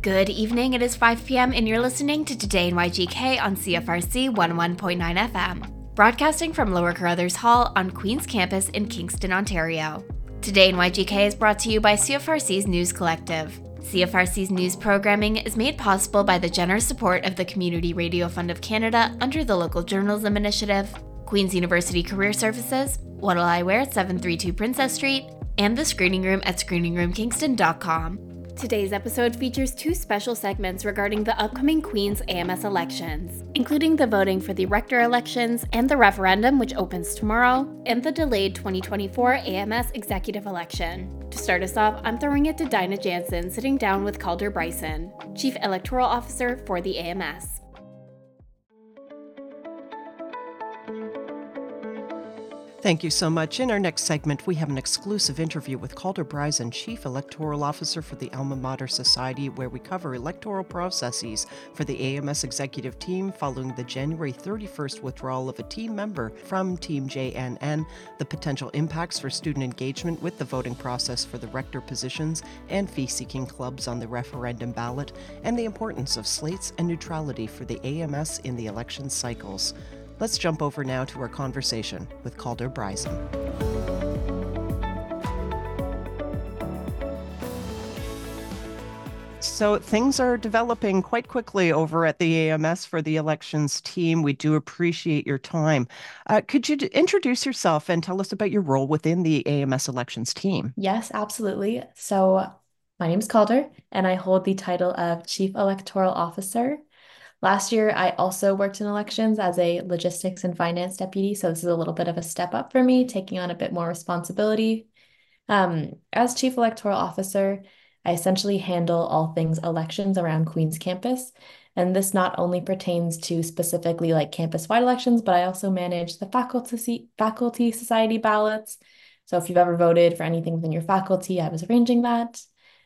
Good evening. It is 5 p.m., and you're listening to Today in YGK on CFRC 11.9 FM, broadcasting from Lower Carruthers Hall on Queen's campus in Kingston, Ontario. Today in YGK is brought to you by CFRC's News Collective. CFRC's news programming is made possible by the generous support of the Community Radio Fund of Canada under the Local Journalism Initiative, Queen's University Career Services, What'll I Wear at 732 Princess Street, and the screening room at screeningroomkingston.com. Today's episode features two special segments regarding the upcoming Queen's AMS elections, including the voting for the rector elections and the referendum, which opens tomorrow, and the delayed 2024 AMS executive election. To start us off, I'm throwing it to Dinah Jansen sitting down with Calder Bryson, Chief Electoral Officer for the AMS. Thank you so much. In our next segment, we have an exclusive interview with Calder Bryson, Chief Electoral Officer for the Alma Mater Society, where we cover electoral processes for the AMS executive team following the January 31st withdrawal of a team member from Team JNN, the potential impacts for student engagement with the voting process for the rector positions and fee seeking clubs on the referendum ballot, and the importance of slates and neutrality for the AMS in the election cycles. Let's jump over now to our conversation with Calder Bryson. So things are developing quite quickly over at the AMS for the elections team. We do appreciate your time. Uh, could you d- introduce yourself and tell us about your role within the AMS elections team? Yes, absolutely. So my name is Calder, and I hold the title of Chief Electoral Officer Last year, I also worked in elections as a logistics and finance deputy. So this is a little bit of a step up for me, taking on a bit more responsibility. Um, as chief electoral officer, I essentially handle all things elections around Queen's campus. And this not only pertains to specifically like campus-wide elections, but I also manage the faculty faculty society ballots. So if you've ever voted for anything within your faculty, I was arranging that.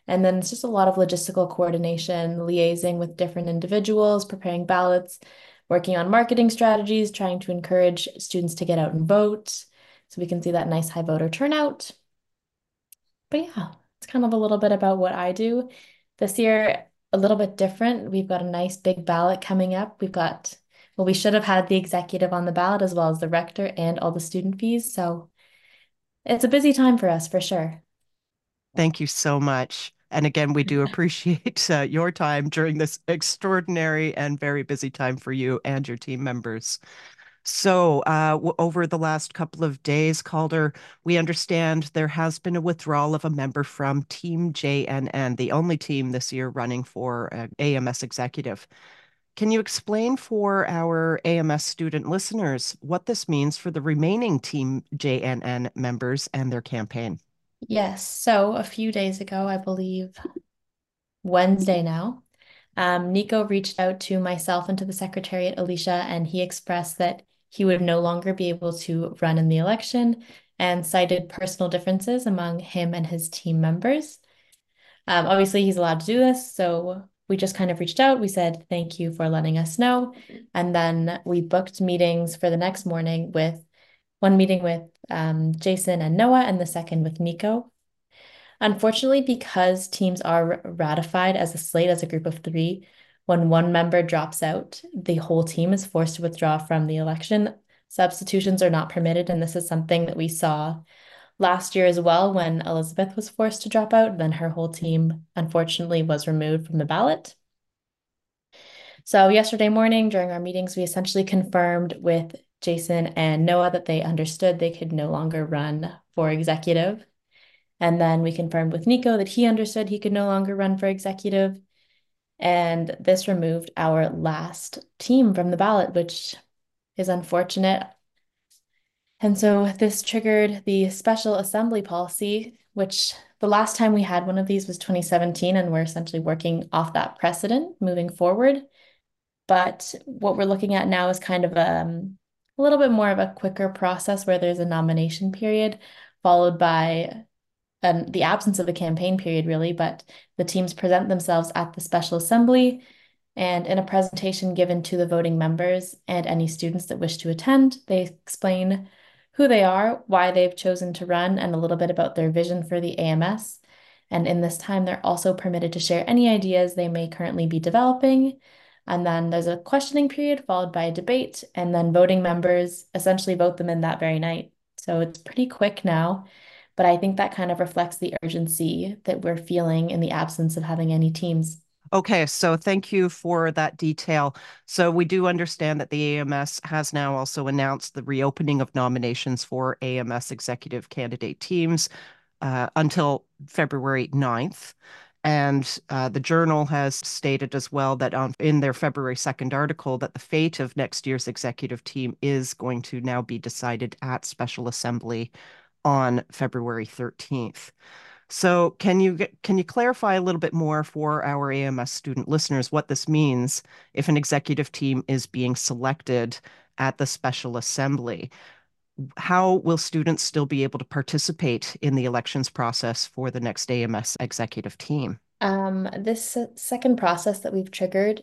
And then it's just a lot of logistical coordination, liaising with different individuals, preparing ballots, working on marketing strategies, trying to encourage students to get out and vote so we can see that nice high voter turnout. But yeah, it's kind of a little bit about what I do. This year, a little bit different. We've got a nice big ballot coming up. We've got, well, we should have had the executive on the ballot as well as the rector and all the student fees. So it's a busy time for us for sure. Thank you so much. And again, we do appreciate uh, your time during this extraordinary and very busy time for you and your team members. So, uh, over the last couple of days, Calder, we understand there has been a withdrawal of a member from Team JNN, the only team this year running for uh, AMS executive. Can you explain for our AMS student listeners what this means for the remaining Team JNN members and their campaign? Yes. So a few days ago, I believe Wednesday now, um, Nico reached out to myself and to the Secretariat, Alicia, and he expressed that he would no longer be able to run in the election and cited personal differences among him and his team members. Um, obviously, he's allowed to do this. So we just kind of reached out. We said, thank you for letting us know. And then we booked meetings for the next morning with one meeting with um, Jason and Noah, and the second with Nico. Unfortunately, because teams are ratified as a slate as a group of three, when one member drops out, the whole team is forced to withdraw from the election. Substitutions are not permitted, and this is something that we saw last year as well when Elizabeth was forced to drop out. Then her whole team, unfortunately, was removed from the ballot. So, yesterday morning during our meetings, we essentially confirmed with Jason and Noah that they understood they could no longer run for executive. And then we confirmed with Nico that he understood he could no longer run for executive. And this removed our last team from the ballot, which is unfortunate. And so this triggered the special assembly policy, which the last time we had one of these was 2017, and we're essentially working off that precedent moving forward. But what we're looking at now is kind of um, a little bit more of a quicker process where there's a nomination period followed by um, the absence of a campaign period, really, but the teams present themselves at the Special Assembly and in a presentation given to the voting members and any students that wish to attend, they explain who they are, why they've chosen to run, and a little bit about their vision for the AMS. And in this time, they're also permitted to share any ideas they may currently be developing. And then there's a questioning period followed by a debate, and then voting members essentially vote them in that very night. So it's pretty quick now, but I think that kind of reflects the urgency that we're feeling in the absence of having any teams. Okay, so thank you for that detail. So we do understand that the AMS has now also announced the reopening of nominations for AMS executive candidate teams uh, until February 9th. And uh, the journal has stated as well that on, in their February 2nd article that the fate of next year's executive team is going to now be decided at Special Assembly on February 13th. So can you can you clarify a little bit more for our AMS student listeners what this means if an executive team is being selected at the special assembly? How will students still be able to participate in the elections process for the next AMS executive team? Um, this second process that we've triggered,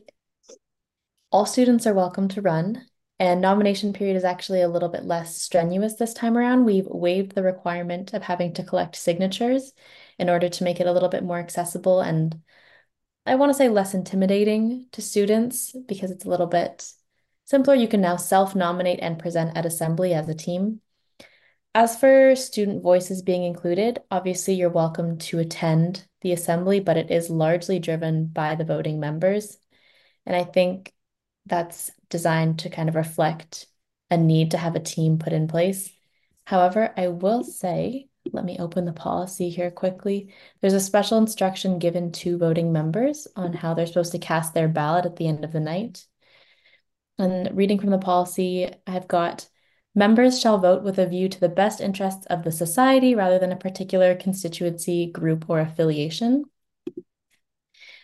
all students are welcome to run. And nomination period is actually a little bit less strenuous this time around. We've waived the requirement of having to collect signatures in order to make it a little bit more accessible and I want to say less intimidating to students because it's a little bit simpler. You can now self-nominate and present at assembly as a team. As for student voices being included, obviously you're welcome to attend the assembly, but it is largely driven by the voting members. And I think that's designed to kind of reflect a need to have a team put in place. However, I will say, let me open the policy here quickly. There's a special instruction given to voting members on how they're supposed to cast their ballot at the end of the night. And reading from the policy, I've got members shall vote with a view to the best interests of the society rather than a particular constituency, group, or affiliation.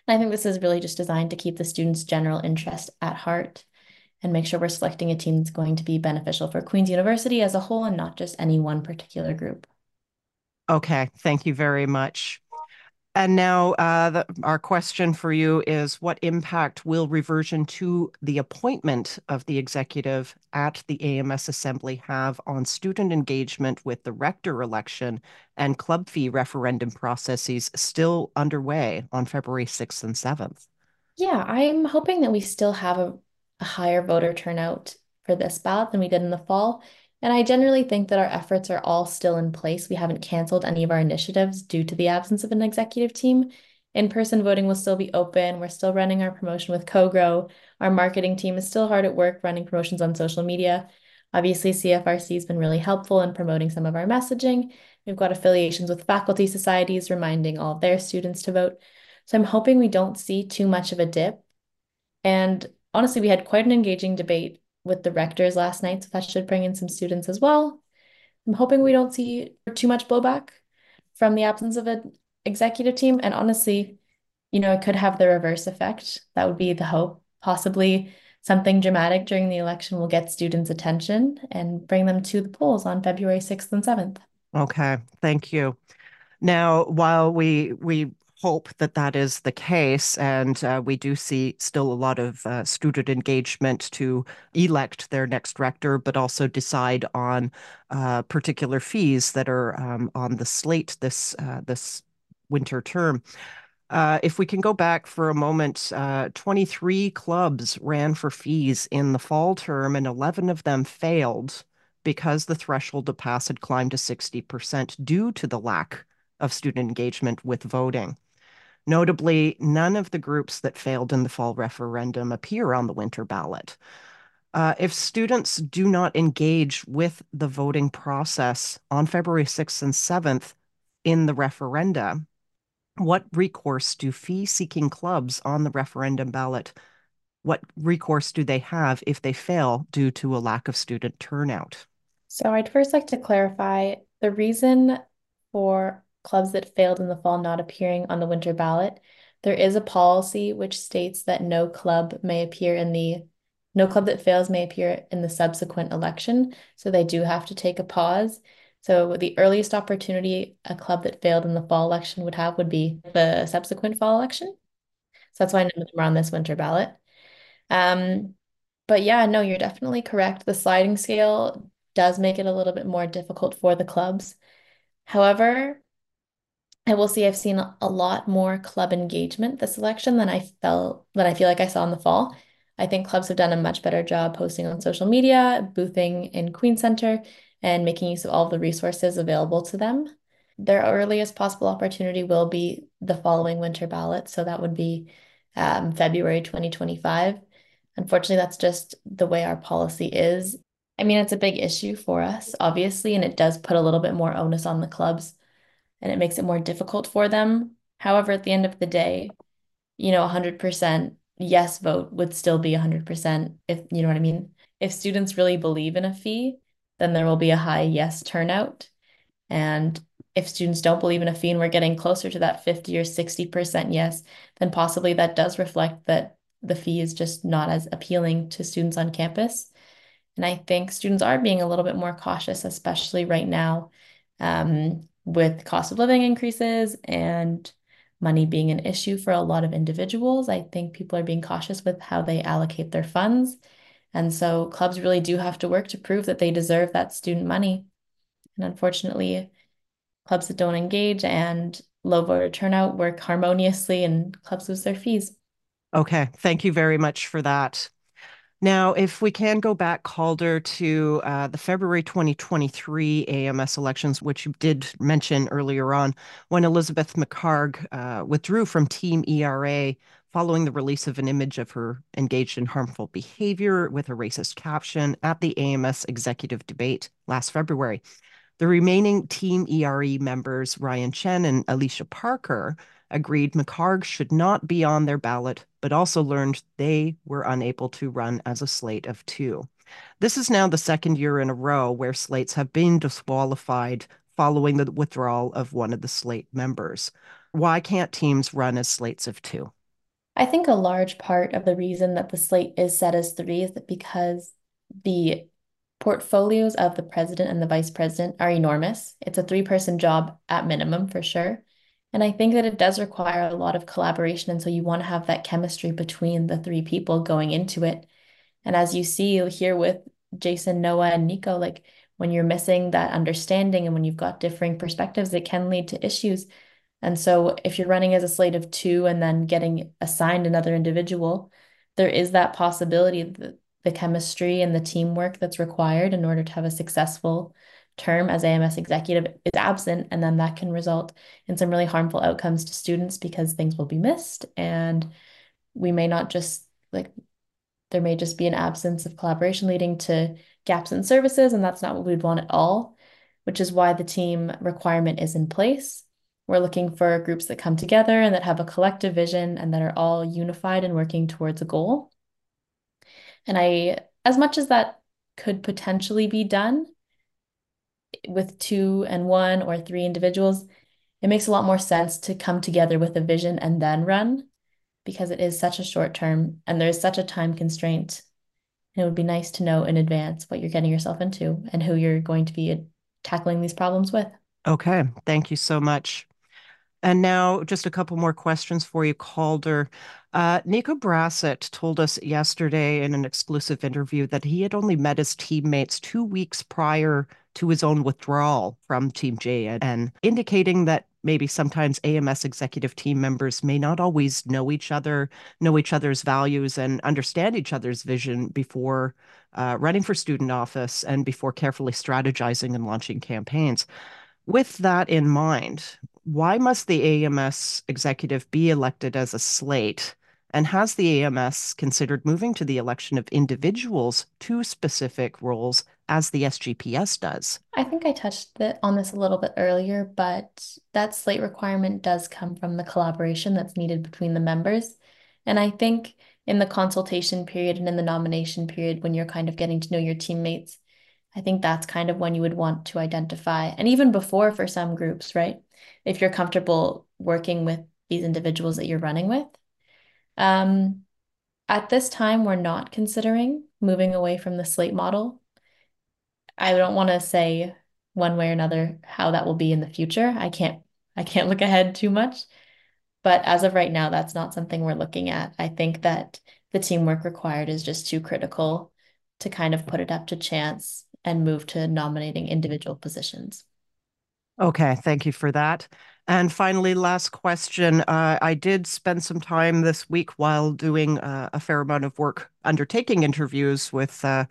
And I think this is really just designed to keep the students' general interest at heart and make sure we're selecting a team that's going to be beneficial for Queen's University as a whole and not just any one particular group. Okay, thank you very much. And now uh, the, our question for you is what impact will reversion to the appointment of the executive at the AMS Assembly have on student engagement with the rector election and club fee referendum processes still underway on February 6th and 7th? Yeah, I'm hoping that we still have a, a higher voter turnout for this ballot than we did in the fall. And I generally think that our efforts are all still in place. We haven't canceled any of our initiatives due to the absence of an executive team. In-person voting will still be open. We're still running our promotion with CoGrow. Our marketing team is still hard at work running promotions on social media. Obviously, CFRC has been really helpful in promoting some of our messaging. We've got affiliations with faculty societies reminding all of their students to vote. So I'm hoping we don't see too much of a dip. And honestly, we had quite an engaging debate with the rectors last night, so that should bring in some students as well. I'm hoping we don't see too much blowback from the absence of an executive team. And honestly, you know, it could have the reverse effect. That would be the hope. Possibly something dramatic during the election will get students' attention and bring them to the polls on February 6th and 7th. Okay, thank you. Now, while we we hope that that is the case. And uh, we do see still a lot of uh, student engagement to elect their next rector, but also decide on uh, particular fees that are um, on the slate this uh, this winter term. Uh, if we can go back for a moment, uh, 23 clubs ran for fees in the fall term, and 11 of them failed because the threshold to pass had climbed to 60% due to the lack of student engagement with voting. Notably, none of the groups that failed in the fall referendum appear on the winter ballot. Uh, if students do not engage with the voting process on February 6th and 7th in the referenda, what recourse do fee seeking clubs on the referendum ballot? What recourse do they have if they fail due to a lack of student turnout? So, I'd first like to clarify the reason for clubs that failed in the fall not appearing on the winter ballot. There is a policy which states that no club may appear in the no club that fails may appear in the subsequent election. So they do have to take a pause. So the earliest opportunity a club that failed in the fall election would have would be the subsequent fall election. So that's why none of them are on this winter ballot. Um, but yeah, no, you're definitely correct. The sliding scale does make it a little bit more difficult for the clubs. However, I will see I've seen a lot more club engagement this election than I felt than I feel like I saw in the fall. I think clubs have done a much better job posting on social media, boothing in Queen Center, and making use of all of the resources available to them. Their earliest possible opportunity will be the following winter ballot, so that would be um, February 2025. Unfortunately, that's just the way our policy is. I mean, it's a big issue for us, obviously, and it does put a little bit more onus on the clubs and it makes it more difficult for them. However, at the end of the day, you know, 100% yes vote would still be 100% if you know what I mean. If students really believe in a fee, then there will be a high yes turnout. And if students don't believe in a fee and we're getting closer to that 50 or 60% yes, then possibly that does reflect that the fee is just not as appealing to students on campus. And I think students are being a little bit more cautious, especially right now um, with cost of living increases and money being an issue for a lot of individuals. I think people are being cautious with how they allocate their funds. And so clubs really do have to work to prove that they deserve that student money. And unfortunately, clubs that don't engage and low voter turnout work harmoniously and clubs lose their fees. Okay, thank you very much for that. Now, if we can go back, Calder, to uh, the February 2023 AMS elections, which you did mention earlier on, when Elizabeth McHargue uh, withdrew from Team ERA following the release of an image of her engaged in harmful behavior with a racist caption at the AMS executive debate last February. The remaining Team ERA members, Ryan Chen and Alicia Parker, agreed McHargue should not be on their ballot, but also learned they were unable to run as a slate of two. This is now the second year in a row where slates have been disqualified following the withdrawal of one of the slate members. Why can't teams run as slates of two? I think a large part of the reason that the slate is set as three is that because the portfolios of the president and the vice president are enormous. It's a three person job at minimum for sure. And I think that it does require a lot of collaboration. And so you want to have that chemistry between the three people going into it. And as you see here with Jason, Noah, and Nico, like when you're missing that understanding and when you've got differing perspectives, it can lead to issues. And so if you're running as a slate of two and then getting assigned another individual, there is that possibility that the chemistry and the teamwork that's required in order to have a successful term as AMS executive is absent, and then that can result in some really harmful outcomes to students because things will be missed, and we may not just like there may just be an absence of collaboration leading to gaps in services, and that's not what we'd want at all, which is why the team requirement is in place. We're looking for groups that come together and that have a collective vision and that are all unified and working towards a goal. And I, as much as that could potentially be done with two and one or three individuals, it makes a lot more sense to come together with a vision and then run because it is such a short term and there's such a time constraint. And it would be nice to know in advance what you're getting yourself into and who you're going to be tackling these problems with. Okay, thank you so much. And now, just a couple more questions for you, Calder. Uh, Nico Brassett told us yesterday in an exclusive interview that he had only met his teammates two weeks prior to his own withdrawal from Team JN, indicating that maybe sometimes AMS executive team members may not always know each other, know each other's values, and understand each other's vision before uh, running for student office and before carefully strategizing and launching campaigns. With that in mind, why must the AMS executive be elected as a slate? And has the AMS considered moving to the election of individuals to specific roles as the SGPS does? I think I touched on this a little bit earlier, but that slate requirement does come from the collaboration that's needed between the members. And I think in the consultation period and in the nomination period, when you're kind of getting to know your teammates, I think that's kind of when you would want to identify, and even before for some groups, right? If you're comfortable working with these individuals that you're running with. Um, at this time, we're not considering moving away from the slate model. I don't want to say one way or another how that will be in the future. I can't I can't look ahead too much. But as of right now, that's not something we're looking at. I think that the teamwork required is just too critical to kind of put it up to chance and move to nominating individual positions. Okay, thank you for that. And finally, last question. Uh, I did spend some time this week while doing uh, a fair amount of work undertaking interviews with uh,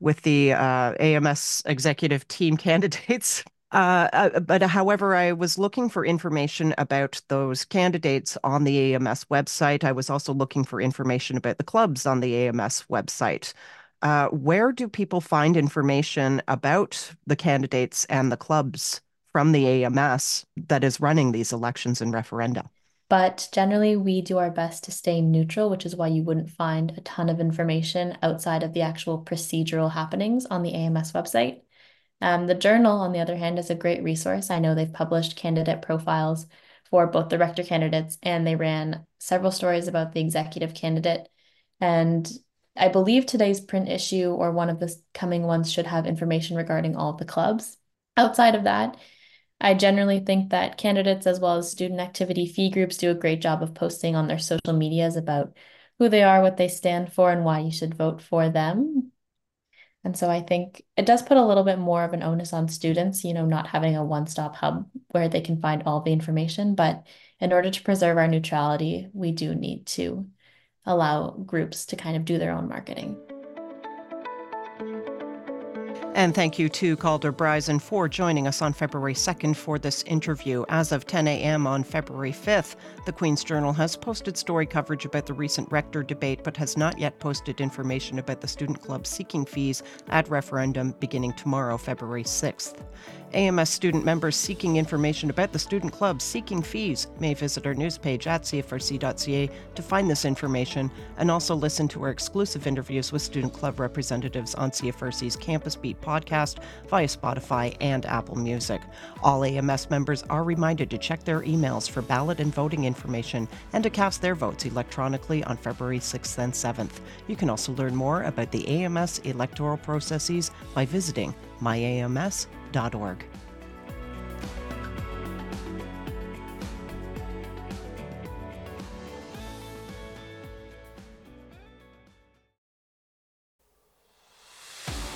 with the uh, AMS executive team candidates. Uh, uh, but however, I was looking for information about those candidates on the AMS website. I was also looking for information about the clubs on the AMS website. where do people find information about the candidates and the clubs? from the AMS that is running these elections and referenda. But generally, we do our best to stay neutral, which is why you wouldn't find a ton of information outside of the actual procedural happenings on the AMS website. Um, the journal, on the other hand, is a great resource. I know they've published candidate profiles for both the rector candidates and they ran several stories about the executive candidate. And I believe today's print issue or one of the coming ones should have information regarding all of the clubs. Outside of that, I generally think that candidates as well as student activity fee groups do a great job of posting on their social medias about who they are, what they stand for, and why you should vote for them. And so I think it does put a little bit more of an onus on students, you know, not having a one stop hub where they can find all the information. But in order to preserve our neutrality, we do need to allow groups to kind of do their own marketing. And thank you to Calder Bryson for joining us on February 2nd for this interview. As of 10 a.m. on February 5th, the Queen's Journal has posted story coverage about the recent rector debate, but has not yet posted information about the student club seeking fees at referendum beginning tomorrow, February 6th. AMS student members seeking information about the student club seeking fees may visit our news page at cfrc.ca to find this information and also listen to our exclusive interviews with student club representatives on CFRC's Campus Beat podcast via Spotify and Apple Music. All AMS members are reminded to check their emails for ballot and voting information and to cast their votes electronically on February 6th and 7th. You can also learn more about the AMS electoral processes by visiting myams.com org.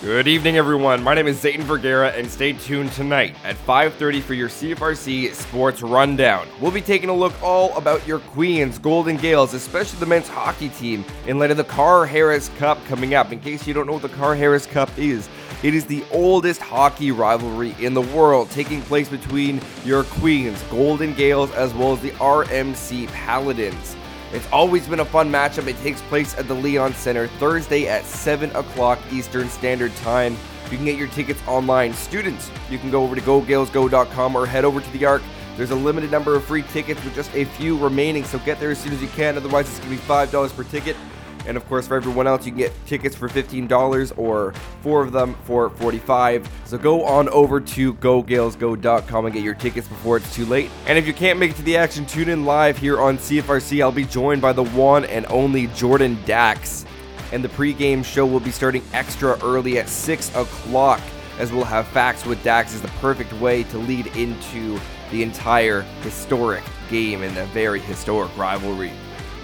Good evening, everyone. My name is Zayton Vergara, and stay tuned tonight at 5:30 for your CFRC Sports Rundown. We'll be taking a look all about your Queens Golden Gaels, especially the men's hockey team, in light of the Carr Harris Cup coming up. In case you don't know what the Carr Harris Cup is, it is the oldest hockey rivalry in the world, taking place between your Queens Golden Gaels as well as the RMC Paladins. It's always been a fun matchup. It takes place at the Leon Center Thursday at 7 o'clock Eastern Standard Time. You can get your tickets online. Students, you can go over to gogaelsgo.com or head over to the Arc. There's a limited number of free tickets with just a few remaining, so get there as soon as you can. Otherwise, it's going to be $5 per ticket. And of course, for everyone else, you can get tickets for $15 or four of them for 45 So go on over to gogaelsgo.com and get your tickets before it's too late. And if you can't make it to the action, tune in live here on CFRC. I'll be joined by the one and only Jordan Dax. And the pregame show will be starting extra early at 6 o'clock, as we'll have facts with Dax is the perfect way to lead into the entire historic game and a very historic rivalry.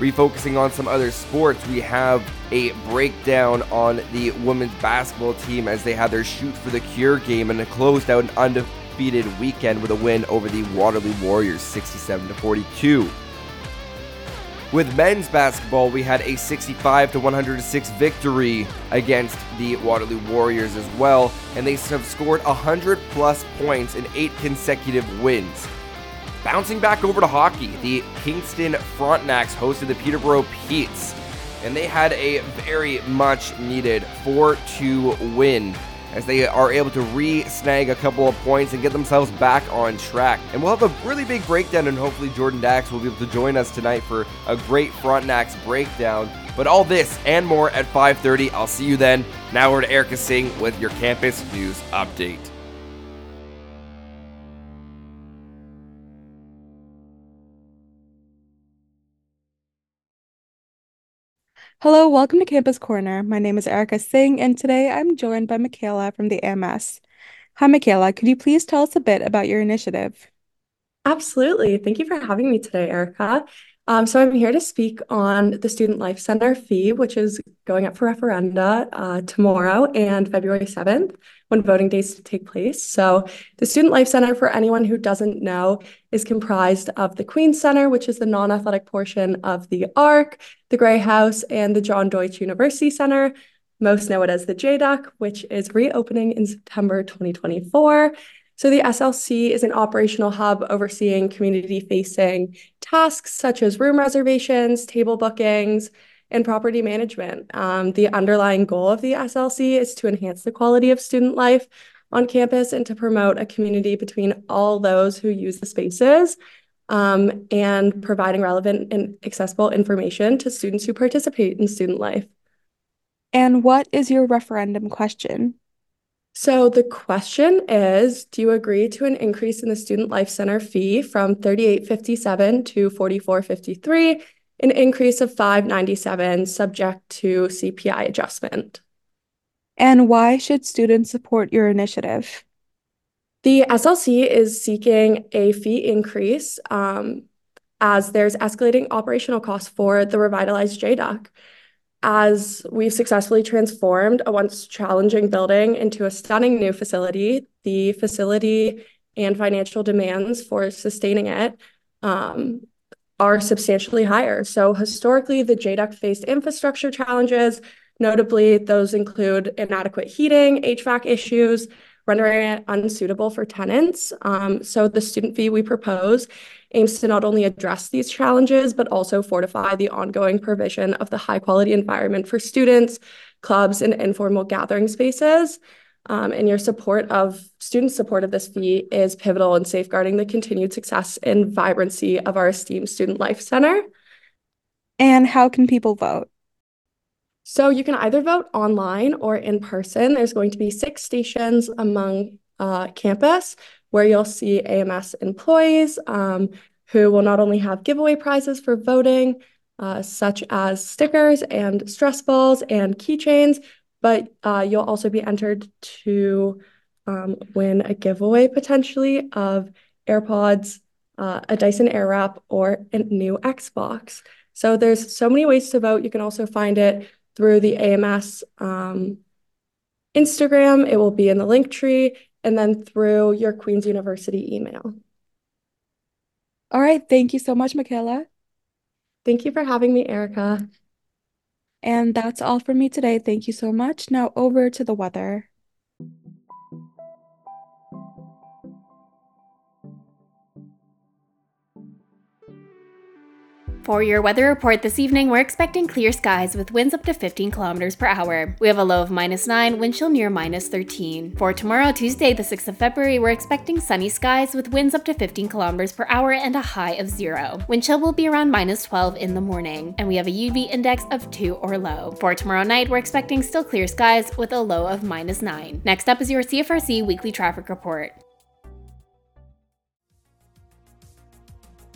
Refocusing on some other sports, we have a breakdown on the women's basketball team as they had their shoot for the cure game and closed out an undefeated weekend with a win over the Waterloo Warriors 67 to 42. With men's basketball, we had a 65 to 106 victory against the Waterloo Warriors as well, and they have scored 100 plus points in eight consecutive wins. Bouncing back over to hockey, the Kingston Frontenacs hosted the Peterborough Petes, and they had a very much needed 4 2 win as they are able to re snag a couple of points and get themselves back on track. And we'll have a really big breakdown, and hopefully Jordan Dax will be able to join us tonight for a great Frontenacs breakdown. But all this and more at 5:30. I'll see you then. Now we're to Erika Singh with your campus news update. Hello, welcome to Campus Corner. My name is Erika Singh, and today I'm joined by Mikayla from the AMS. Hi, Mikayla. Could you please tell us a bit about your initiative? Absolutely. Thank you for having me today, Erika. Um, so I'm here to speak on the Student Life Center fee, which is going up for referenda uh, tomorrow and February 7th when voting days take place. So the Student Life Center, for anyone who doesn't know, is comprised of the Queen's Center, which is the non-athletic portion of the ARC, the Grey House, and the John Deutsch University Center. Most know it as the JDUC, which is reopening in September 2024. So the SLC is an operational hub overseeing community-facing tasks such as room reservations, table bookings, and property management. Um, the underlying goal of the SLC is to enhance the quality of student life on campus and to promote a community between all those who use the spaces um, and providing relevant and accessible information to students who participate in student life. And what is your referendum question? So the question is, do you agree to an increase in the Student Life Center fee from 38.57 to 44.53, an increase of 5.97 subject to CPI adjustment? And why should students support your initiative? The SLC is seeking a fee increase um, as there's escalating operational costs for the revitalized JDUC as we've successfully transformed a once challenging building into a stunning new facility, the facility and financial demands for sustaining it um, are substantially higher. So historically, the JDUC faced infrastructure challenges. Notably, those include inadequate heating, HVAC issues, rendering it unsuitable for tenants. Um, so the student fee we propose aims to not only address these challenges, but also fortify the ongoing provision of the high quality environment for students, clubs, and informal gathering spaces. Um, and your support of student support of this fee is pivotal in safeguarding the continued success and vibrancy of our esteemed Student Life Center. And how can people vote? So you can either vote online or in person. There's going to be six stations among uh, campus where you'll see AMS employees um, who will not only have giveaway prizes for voting, uh, such as stickers and stress balls and keychains, but uh, you'll also be entered to um, win a giveaway potentially of AirPods, uh, a Dyson Airwrap, or a new Xbox. So there's so many ways to vote. You can also find it through the AMS um, Instagram. It will be in the link tree and then through your Queen's University email. All right. Thank you so much, Mikayla. Thank you for having me, Erika. And that's all for me today. Thank you so much. Now over to the weather. For your weather report this evening, we're expecting clear skies with winds up to 15 kilometers per hour. We have a low of minus 9, wind chill near minus 13. For tomorrow, Tuesday, the 6th of February, we're expecting sunny skies with winds up to 15 kilometers per hour and a high of 0. Wind chill will be around minus 12 in the morning, and we have a UV index of 2 or low. For tomorrow night, we're expecting still clear skies with a low of minus 9. Next up is your CFRC weekly traffic report.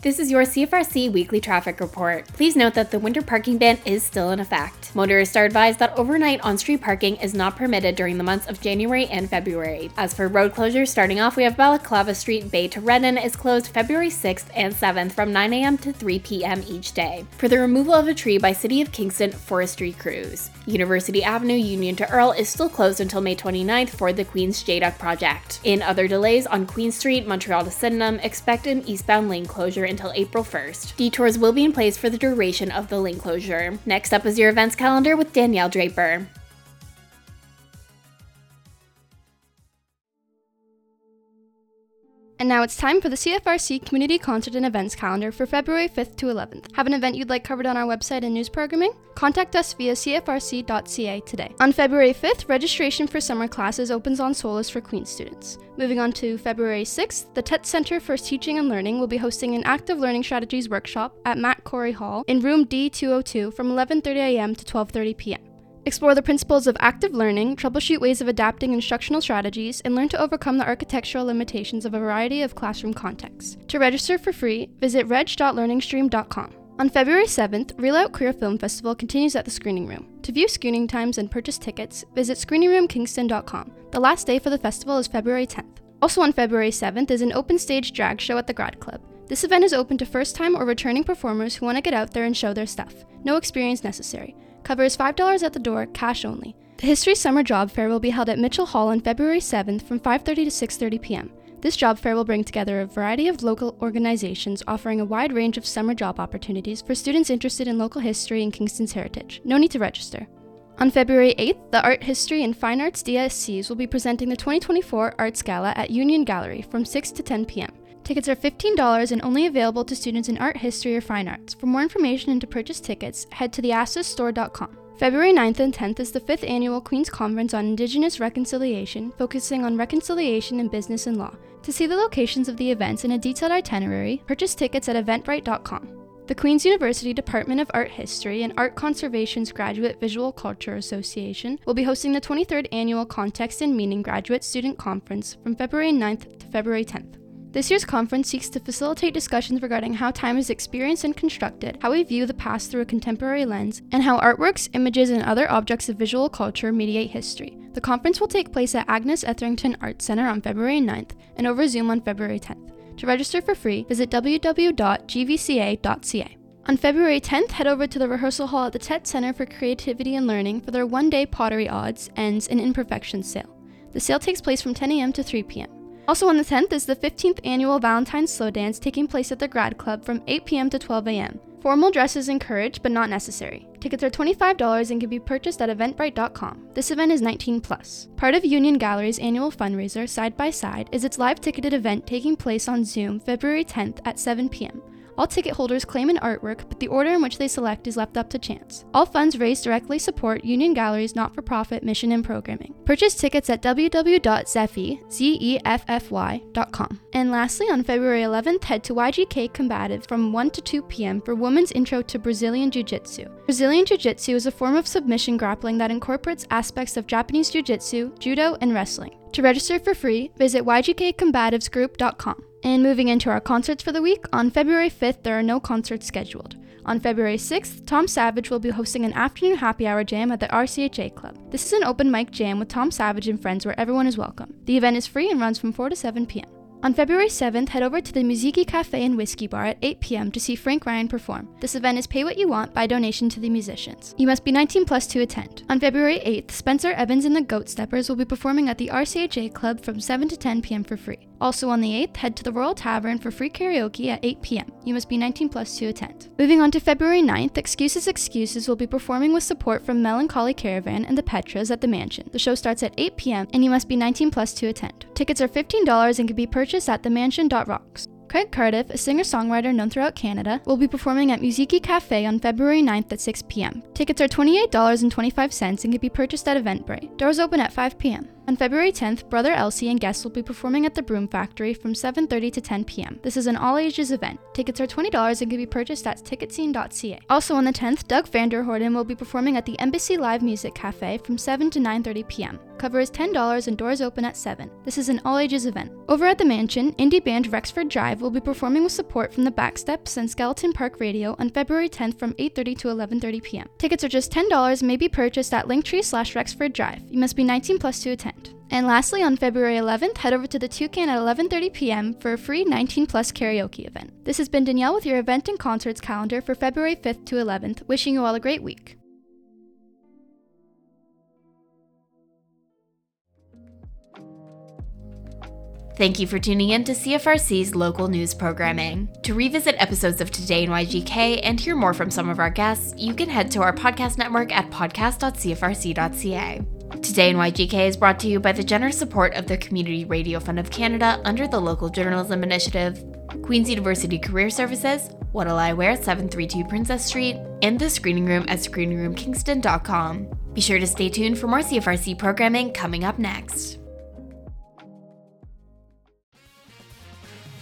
This is your CFRC weekly traffic report. Please note that the winter parking ban is still in effect. Motorists are advised that overnight on street parking is not permitted during the months of January and February. As for road closures, starting off, we have Balaclava Street Bay to Redden is closed February 6th and 7th from 9 a.m. to 3 p.m. each day for the removal of a tree by City of Kingston forestry crews. University Avenue Union to Earl is still closed until May 29th for the Queen's JDUC project. In other delays on Queen Street, Montreal to Sydenham, expect an eastbound lane closure until April 1st. Detours will be in place for the duration of the lane closure. Next up is your events calendar with Danielle Draper. And now it's time for the CFRC Community Concert and Events calendar for February 5th to 11th. Have an event you'd like covered on our website and news programming? Contact us via cfrc.ca today. On February 5th, registration for summer classes opens on SOLUS for Queen's students. Moving on to February 6th, the TET Center for Teaching and Learning will be hosting an active learning strategies workshop at Mac-Corry Hall in room D202 from 11:30 a.m. to 12:30 p.m. Explore the principles of active learning, troubleshoot ways of adapting instructional strategies, and learn to overcome the architectural limitations of a variety of classroom contexts. To register for free, visit reg.learningstream.com. On February 7th, Reel Out Queer Film Festival continues at the Screening Room. To view screening times and purchase tickets, visit screeningroomkingston.com. The last day for the festival is February 10th. Also on February 7th is an open stage drag show at the Grad Club. This event is open to first time or returning performers who want to get out there and show their stuff. No experience necessary. Cover is $5 at the door, cash only. The History Summer Job Fair will be held at Mitchell Hall on February 7th from 5:30 to 6:30 p.m. This job fair will bring together a variety of local organizations offering a wide range of summer job opportunities for students interested in local history and Kingston's heritage. No need to register. On February 8th, the Art History and Fine Arts DSCs will be presenting the 2024 Arts Gala at Union Gallery from 6 to 10 p.m. Tickets are $15 and only available to students in art history or fine arts. For more information and to purchase tickets, head to theassesstore.com. February 9th and 10th is the 5th annual Queen's Conference on Indigenous Reconciliation, focusing on reconciliation in business and law. To see the locations of the events and a detailed itinerary, purchase tickets at eventbrite.com. The Queen's University Department of Art History and Art Conservation's Graduate Visual Culture Association will be hosting the 23rd Annual Context and Meaning Graduate Student Conference from February 9th to February 10th. This year's conference seeks to facilitate discussions regarding how time is experienced and constructed, how we view the past through a contemporary lens, and how artworks, images, and other objects of visual culture mediate history. The conference will take place at Agnes Etherington Arts Center on February 9th and over Zoom on February 10th. To register for free, visit www.gvca.ca. On February 10th, head over to the rehearsal hall at the Tett Center for Creativity and Learning for their one day pottery odds, ends, and imperfections sale. The sale takes place from 10 a.m. to 3 p.m. Also on the 10th is the 15th annual Valentine's Slow Dance taking place at the Grad Club from 8 p.m. to 12 a.m. Formal dress is encouraged but not necessary. Tickets are $25 and can be purchased at eventbrite.com. This event is 19 plus. Part of Union Gallery's annual fundraiser, Side by Side, is its live ticketed event taking place on Zoom February 10th at 7 p.m. All ticket holders claim an artwork, but the order in which they select is left up to chance. All funds raised directly support Union Gallery's not for profit mission and programming. Purchase tickets at www.zeffy.com. And lastly, on February 11th, head to YGK Combative from 1 to 2 p.m. for Women's Intro to Brazilian Jiu Jitsu. Brazilian Jiu Jitsu is a form of submission grappling that incorporates aspects of Japanese Jiu Jitsu, Judo, and wrestling. To register for free, visit ygkcombativesgroup.com. And moving into our concerts for the week, on February 5th, there are no concerts scheduled. On February 6th, Tom Savage will be hosting an afternoon happy hour jam at the RCHA Club. This is an open mic jam with Tom Savage and friends where everyone is welcome. The event is free and runs from 4 to 7 p.m. On February 7th, head over to the Musiikki Cafe and Whiskey Bar at 8 p.m. to see Frank Ryan perform. This event is pay what you want by donation to the musicians. You must be 19 plus to attend. On February 8th, Spencer Evans and the Goat Steppers will be performing at the RCHA Club from 7 to 10 p.m. for free. Also on the 8th, head to the Royal Tavern for free karaoke at 8 p.m. You must be 19 plus to attend. Moving on to February 9th, Excuses Excuses will be performing with support from Melancholy Caravan and the Petras at the Mansion. The show starts at 8 p.m. and you must be 19 plus to attend. Tickets are $15 and can be purchased at themansion.rocks. Craig Cardiff, a singer songwriter known throughout Canada, will be performing at Musiikki Cafe on February 9th at 6 p.m. Tickets are $28.25 and can be purchased at Eventbrite. Doors open at 5 p.m. On February 10th, Brother Elsie and guests will be performing at the Broom Factory from 7:30 to 10 p.m. This is an all ages event. Tickets are $20 and can be purchased at ticketscene.ca. Also on the 10th, Doug Vanderhorden will be performing at the Embassy Live Music Cafe from 7 to 9:30 p.m. Cover is $10 and doors open at 7. This is an all ages event. Over at the Mansion, indie band Rexford Drive will be performing with support from the Backsteps and Skeleton Park Radio on February 10th from 8:30 to 11:30 p.m. Tickets are just $10 and may be purchased at Linktree slash Rexford Drive. You must be 19 plus to attend. And lastly, on February 11th, head over to the Toucan at 11:30 p.m. for a free 19 plus karaoke event. This has been Danielle with your event and concerts calendar for February 5th to 11th. Wishing you all a great week. Thank you for tuning in to CFRC's local news programming. To revisit episodes of Today in YGK and hear more from some of our guests, you can head to our podcast network at podcast.cfrc.ca. Today in YGK is brought to you by the generous support of the Community Radio Fund of Canada under the Local Journalism Initiative, Queen's University Career Services, What'll I Wear at 732 Princess Street, and the screening room at screeningroomkingston.com. Be sure to stay tuned for more CFRC programming coming up next.